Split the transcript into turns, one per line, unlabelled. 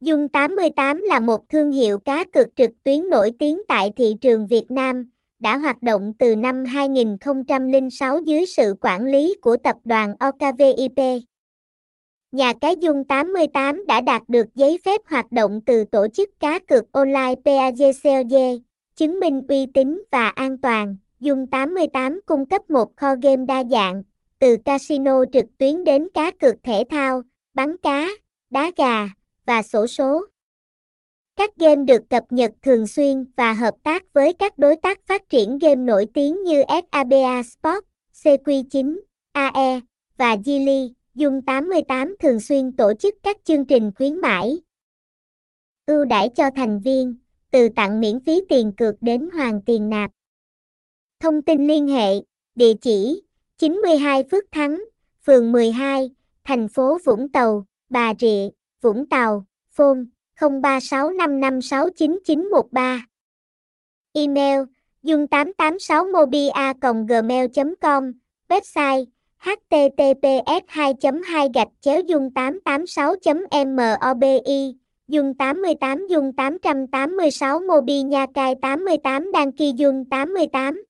Dung 88 là một thương hiệu cá cược trực tuyến nổi tiếng tại thị trường Việt Nam, đã hoạt động từ năm 2006 dưới sự quản lý của tập đoàn OKVIP. Nhà cái Dung 88 đã đạt được giấy phép hoạt động từ tổ chức cá cược online PAGCOG, chứng minh uy tín và an toàn. Dung 88 cung cấp một kho game đa dạng, từ casino trực tuyến đến cá cược thể thao, bắn cá, đá gà và sổ số. Các game được cập nhật thường xuyên và hợp tác với các đối tác phát triển game nổi tiếng như SABA Sport, CQ9, AE và Gili. Dung 88 thường xuyên tổ chức các chương trình khuyến mãi. Ưu đãi cho thành viên, từ tặng miễn phí tiền cược đến hoàn tiền nạp. Thông tin liên hệ, địa chỉ 92 Phước Thắng, phường 12, thành phố Vũng Tàu, Bà Rịa, Vũng Tàu, phone 0365569913. Email dung886mobia.gmail.com, website https 2 2 gạch chéo dung 886 mobi dung 88 dung 886 mobi nha cai 88 đăng ký dung 88